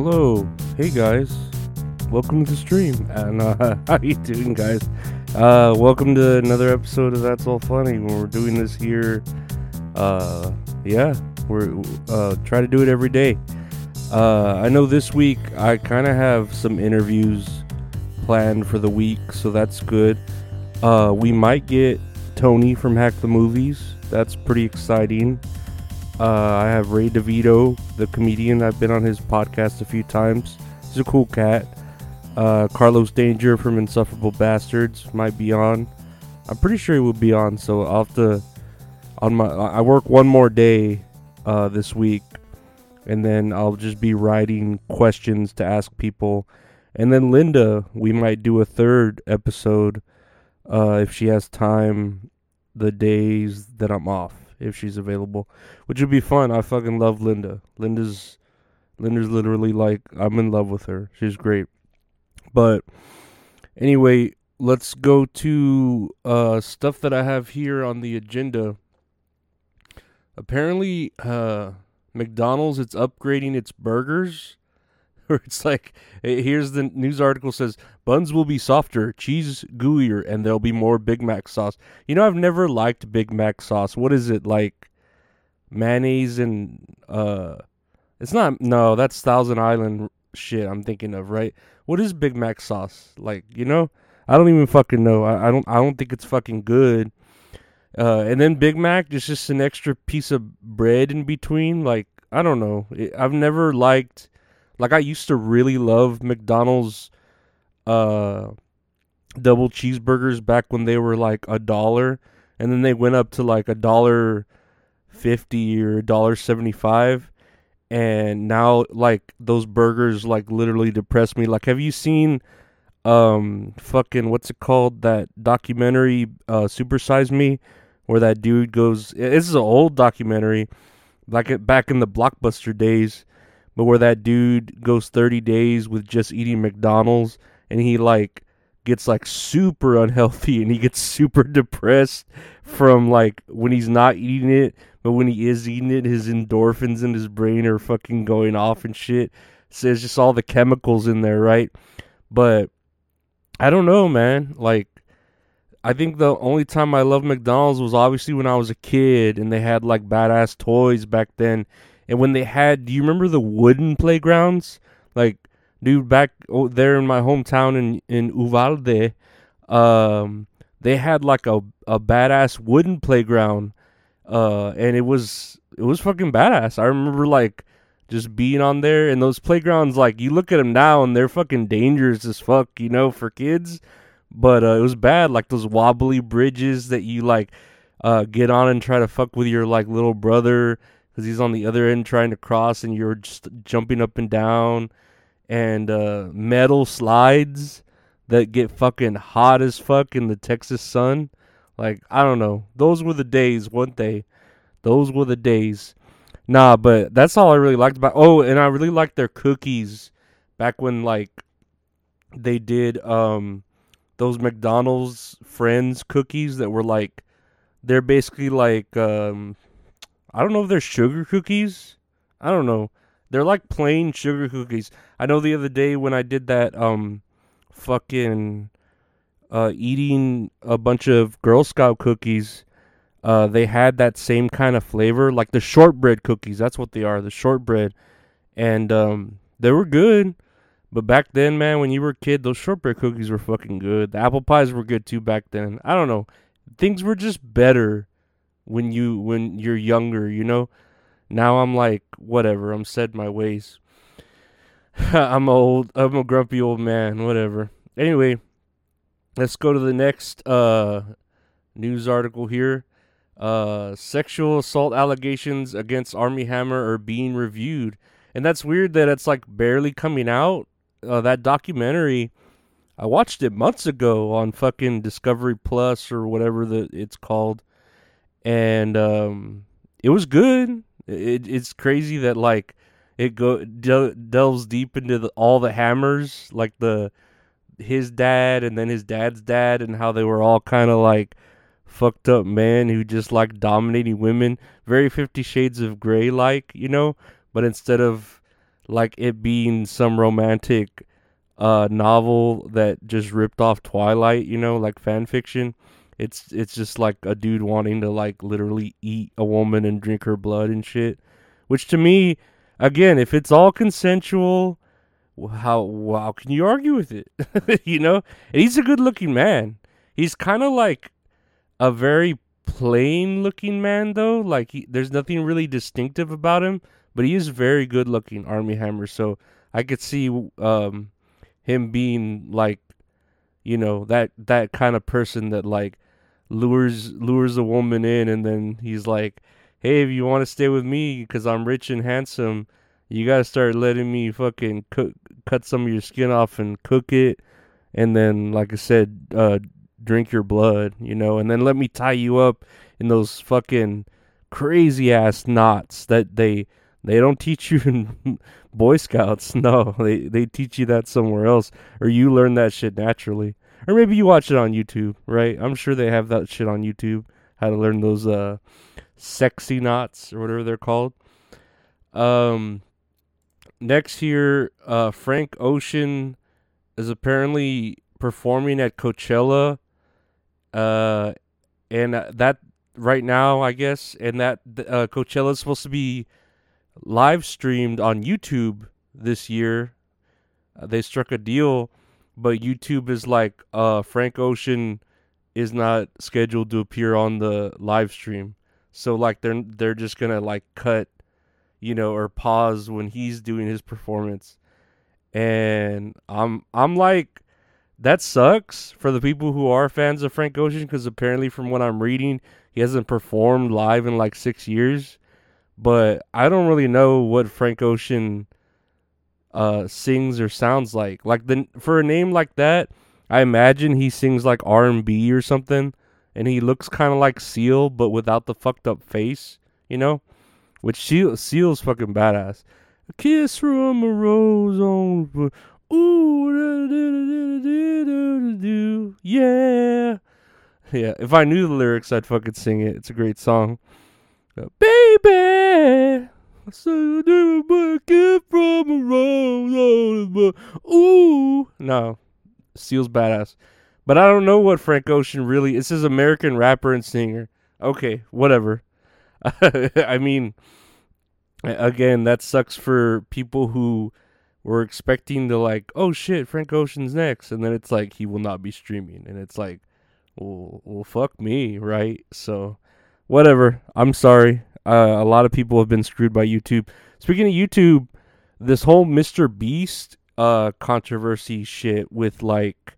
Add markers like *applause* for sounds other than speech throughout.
Hello, hey guys, welcome to the stream, and uh, *laughs* how you doing, guys? Uh, welcome to another episode of That's All Funny. When we're doing this here, uh, yeah, we're uh, try to do it every day. Uh, I know this week I kind of have some interviews planned for the week, so that's good. Uh, we might get Tony from Hack the Movies. That's pretty exciting. Uh, I have Ray DeVito, the comedian. I've been on his podcast a few times. He's a cool cat. Uh, Carlos Danger from Insufferable Bastards might be on. I'm pretty sure he will be on. So I'll have to. On my, I work one more day uh, this week, and then I'll just be writing questions to ask people. And then Linda, we might do a third episode uh, if she has time, the days that I'm off, if she's available, which would be fun. I fucking love Linda. Linda's Linda's literally like I'm in love with her. She's great. But anyway, let's go to uh, stuff that I have here on the agenda. Apparently, uh, McDonald's it's upgrading its burgers. *laughs* Where it's like, eh, here's the news article says buns will be softer, cheese gooier, and there'll be more Big Mac sauce. You know, I've never liked Big Mac sauce. What is it like? Mayonnaise and uh, it's not. No, that's Thousand Island shit. I'm thinking of right. What is Big Mac sauce like? You know, I don't even fucking know. I, I don't. I don't think it's fucking good. Uh, and then Big Mac is just an extra piece of bread in between. Like I don't know. I've never liked. Like I used to really love McDonald's uh double cheeseburgers back when they were like a dollar and then they went up to like a dollar 50 or a dollar 75 and now like those burgers like literally depress me. Like have you seen um fucking what's it called? That documentary uh super size me where that dude goes this is an old documentary like back in the blockbuster days but where that dude goes 30 days with just eating mcdonald's and he like gets like super unhealthy and he gets super depressed from like when he's not eating it but when he is eating it his endorphins in his brain are fucking going off and shit. So it's just all the chemicals in there right? But i don't know man. Like i think the only time i loved mcdonald's was obviously when i was a kid and they had like badass toys back then and when they had do you remember the wooden playgrounds? Like dude back there in my hometown in in Uvalde um they had like a a badass wooden playground uh and it was it was fucking badass. I remember like just being on there and those playgrounds like you look at them now and they're fucking dangerous as fuck you know for kids. But uh, it was bad like those wobbly bridges that you like uh get on and try to fuck with your like little brother because he's on the other end trying to cross and you're just jumping up and down and uh, metal slides that get fucking hot as fuck in the Texas sun. Like, I don't know. Those were the days, weren't they? Those were the days. Nah, but that's all I really liked about Oh, and I really liked their cookies back when like they did um those McDonald's friends cookies that were like they're basically like um I don't know if they're sugar cookies. I don't know. They're like plain sugar cookies. I know the other day when I did that um fucking uh eating a bunch of Girl Scout cookies, uh they had that same kind of flavor, like the shortbread cookies. That's what they are, the shortbread. And um they were good. But back then, man, when you were a kid, those shortbread cookies were fucking good. The apple pies were good too back then. I don't know. Things were just better when you when you're younger, you know? Now I'm like, whatever, I'm set my ways. *laughs* I'm old. I'm a grumpy old man. Whatever. Anyway, let's go to the next uh, news article here. Uh, sexual assault allegations against Armie Hammer are being reviewed, and that's weird that it's like barely coming out. Uh, that documentary, I watched it months ago on fucking Discovery Plus or whatever the it's called, and um, it was good. It, it's crazy that like it go del- delves deep into the, all the hammers, like the his dad and then his dad's dad, and how they were all kind of like fucked up men who just like dominating women. Very Fifty Shades of Grey like, you know. But instead of like it being some romantic uh novel that just ripped off Twilight, you know, like fan fiction. It's it's just like a dude wanting to like literally eat a woman and drink her blood and shit. Which to me, again, if it's all consensual, how how can you argue with it? *laughs* you know, and he's a good looking man. He's kind of like a very plain looking man though. Like he, there's nothing really distinctive about him, but he is very good looking, Armie Hammer. So I could see um, him being like, you know, that that kind of person that like lures lures a woman in, and then he's like, "Hey, if you want to stay with me because I'm rich and handsome." You gotta start letting me fucking cook, cut some of your skin off and cook it, and then, like I said, uh, drink your blood, you know, and then let me tie you up in those fucking crazy ass knots that they they don't teach you in *laughs* Boy Scouts. *laughs* No, they they teach you that somewhere else, or you learn that shit naturally, or maybe you watch it on YouTube, right? I'm sure they have that shit on YouTube. How to learn those uh sexy knots or whatever they're called. Um, next here, uh, Frank Ocean is apparently performing at Coachella. Uh, and that right now, I guess, and that uh, Coachella is supposed to be live streamed on YouTube this year. Uh, they struck a deal, but YouTube is like, uh, Frank Ocean is not scheduled to appear on the live stream. So like they're they're just gonna like cut you know, or pause when he's doing his performance. And I'm I'm like that sucks for the people who are fans of Frank Ocean because apparently from what I'm reading, he hasn't performed live in like 6 years. But I don't really know what Frank Ocean uh sings or sounds like. Like the for a name like that, I imagine he sings like R&B or something and he looks kind of like Seal but without the fucked up face, you know? Which Seal, Seal's fucking badass. A kiss from a rose on. Ooh, yeah. Yeah, if I knew the lyrics, I'd fucking sing it. It's a great song. Uh, Baby, so do a kiss from a rose on. Ooh, no, Seal's badass. But I don't know what Frank Ocean really. It's his American rapper and singer. Okay, whatever. *laughs* I mean, again, that sucks for people who were expecting to like, oh shit, Frank Ocean's next, and then it's like he will not be streaming, and it's like, well, well fuck me, right? So, whatever. I'm sorry. Uh, a lot of people have been screwed by YouTube. Speaking of YouTube, this whole Mr. Beast uh controversy shit with like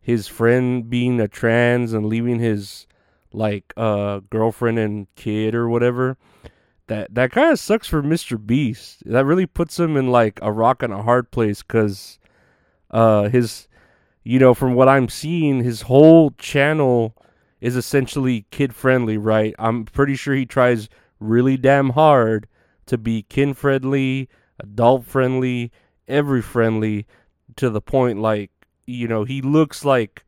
his friend being a trans and leaving his like uh girlfriend and kid or whatever that that kind of sucks for Mr. Beast. That really puts him in like a rock and a hard place cuz uh his you know from what I'm seeing his whole channel is essentially kid friendly, right? I'm pretty sure he tries really damn hard to be kin friendly, adult friendly, every friendly to the point like you know, he looks like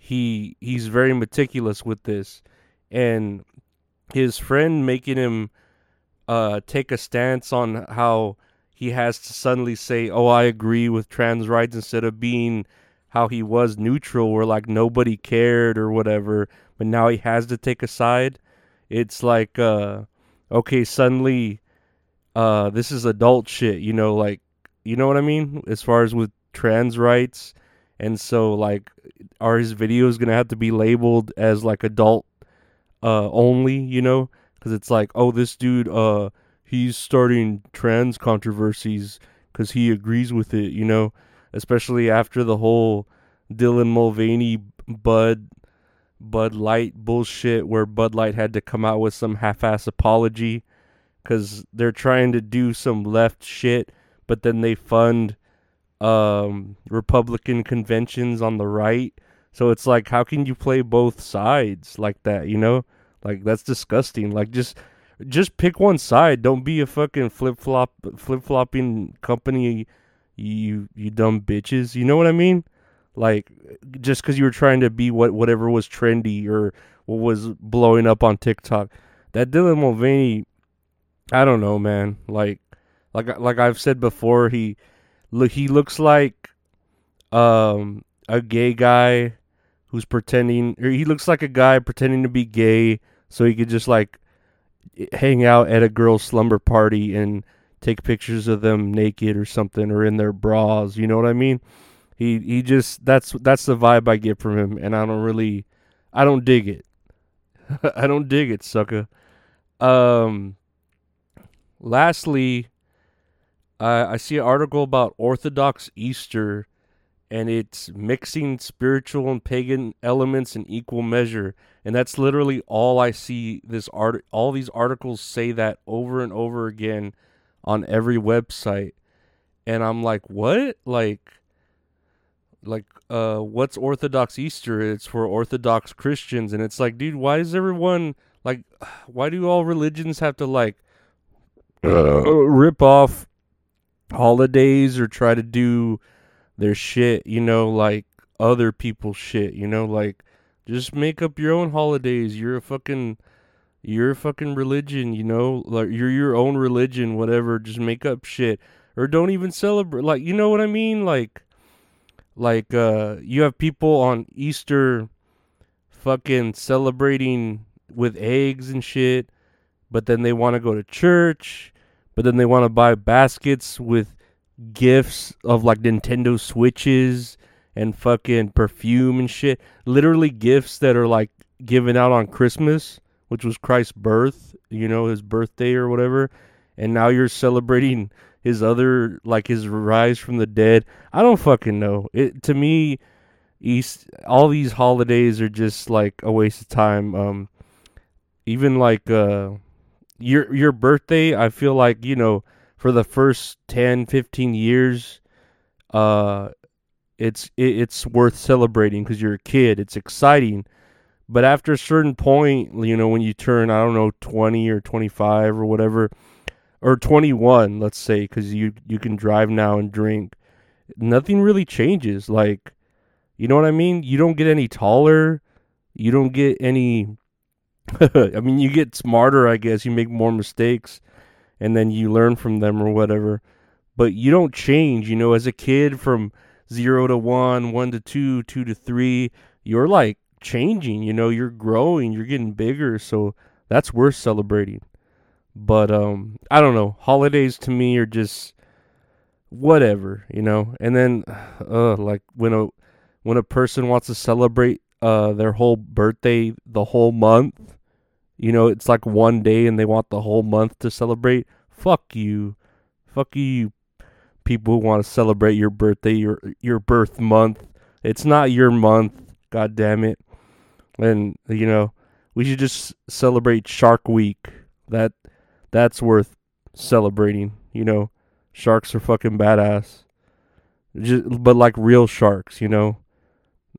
he he's very meticulous with this. And his friend making him uh take a stance on how he has to suddenly say oh i agree with trans rights instead of being how he was neutral where like nobody cared or whatever but now he has to take a side. It's like uh okay suddenly uh this is adult shit you know like you know what i mean? As far as with trans rights and so like are his videos gonna have to be labeled as like adult uh only you know? Because it's like oh this dude uh he's starting trans controversies because he agrees with it you know? Especially after the whole dylan mulvaney bud bud light bullshit where bud light had to come out with some half-ass apology because they're trying to do some left shit but then they fund um, Republican conventions on the right. So it's like, how can you play both sides like that? You know, like that's disgusting. Like just, just pick one side. Don't be a fucking flip flop, flip flopping company. You you dumb bitches. You know what I mean? Like just because you were trying to be what whatever was trendy or what was blowing up on TikTok. That Dylan Mulvaney, I don't know, man. Like Like like I've said before, he look he looks like um a gay guy who's pretending or he looks like a guy pretending to be gay so he could just like hang out at a girl's slumber party and take pictures of them naked or something or in their bras, you know what I mean? He he just that's that's the vibe I get from him and I don't really I don't dig it. *laughs* I don't dig it, sucker. Um lastly, I I see an article about Orthodox Easter and it's mixing spiritual and pagan elements in equal measure and that's literally all i see this art all these articles say that over and over again on every website and i'm like what like like uh what's orthodox easter it's for orthodox christians and it's like dude why is everyone like *sighs* why do all religions have to like uh, rip off holidays or try to do their shit, you know, like other people's shit, you know, like just make up your own holidays. You're a fucking you're a fucking religion, you know, like you're your own religion, whatever. Just make up shit or don't even celebrate. Like, you know what I mean? Like, like uh, you have people on Easter, fucking celebrating with eggs and shit, but then they want to go to church, but then they want to buy baskets with gifts of like Nintendo Switches and fucking perfume and shit. Literally gifts that are like given out on Christmas, which was Christ's birth, you know, his birthday or whatever. And now you're celebrating his other like his rise from the dead. I don't fucking know. It to me East all these holidays are just like a waste of time. Um even like uh your your birthday, I feel like, you know, for the first 10, 15 years, uh, it's it, it's worth celebrating because you're a kid. It's exciting, but after a certain point, you know, when you turn, I don't know, twenty or twenty five or whatever, or twenty one, let's say, because you you can drive now and drink, nothing really changes. Like, you know what I mean? You don't get any taller. You don't get any. *laughs* I mean, you get smarter, I guess. You make more mistakes and then you learn from them or whatever. But you don't change, you know, as a kid from zero to one, one to two, two to three, you're like changing, you know, you're growing, you're getting bigger, so that's worth celebrating. But um I don't know, holidays to me are just whatever, you know. And then *sighs* uh like when a when a person wants to celebrate uh their whole birthday the whole month, you know, it's like one day and they want the whole month to celebrate. Fuck you. Fuck you people who want to celebrate your birthday, your your birth month. It's not your month, god damn it. And you know, we should just celebrate Shark Week. That that's worth celebrating, you know. Sharks are fucking badass. Just, but like real sharks, you know.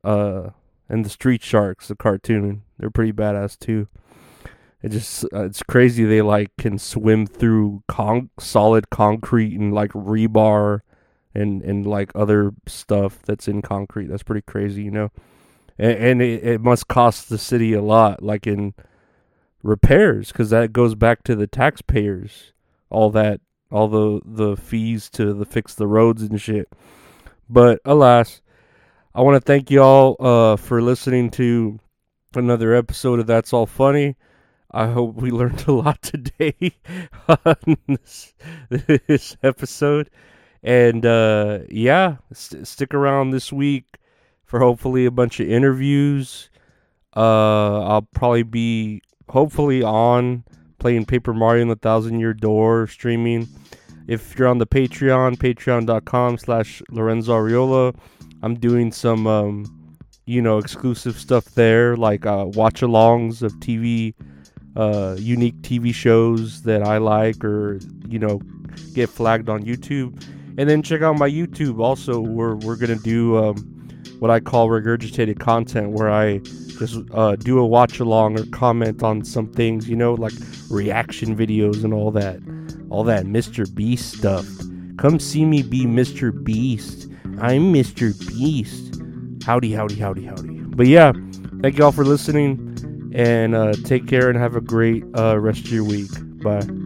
Uh and the street sharks, the cartoon, they're pretty badass too. It just uh, it's crazy they like can swim through con- solid concrete and like rebar and and like other stuff that's in concrete. That's pretty crazy, you know. And, and it, it must cost the city a lot, like in repairs, because that goes back to the taxpayers. All that, all the the fees to the fix the roads and shit. But alas, I want to thank y'all uh, for listening to another episode of That's All Funny. I hope we *laughs* learned a lot today *laughs* on this, this episode. And uh, yeah, st- stick around this week for hopefully a bunch of interviews. Uh, I'll probably be hopefully on playing Paper Mario in the Thousand Year Door streaming. If you're on the Patreon, patreon.com slash Lorenzo Ariola, I'm doing some, um, you know, exclusive stuff there, like uh, watch alongs of TV uh, unique TV shows that I like or you know get flagged on YouTube. And then check out my YouTube. Also, we're we're gonna do um, what I call regurgitated content, where I just uh, do a watch along or comment on some things, you know, like reaction videos and all that, all that Mr. Beast stuff. Come see me be Mr. Beast. I'm Mr. Beast. Howdy, howdy, howdy, howdy. But yeah, thank you all for listening and uh, take care and have a great uh, rest of your week. Bye.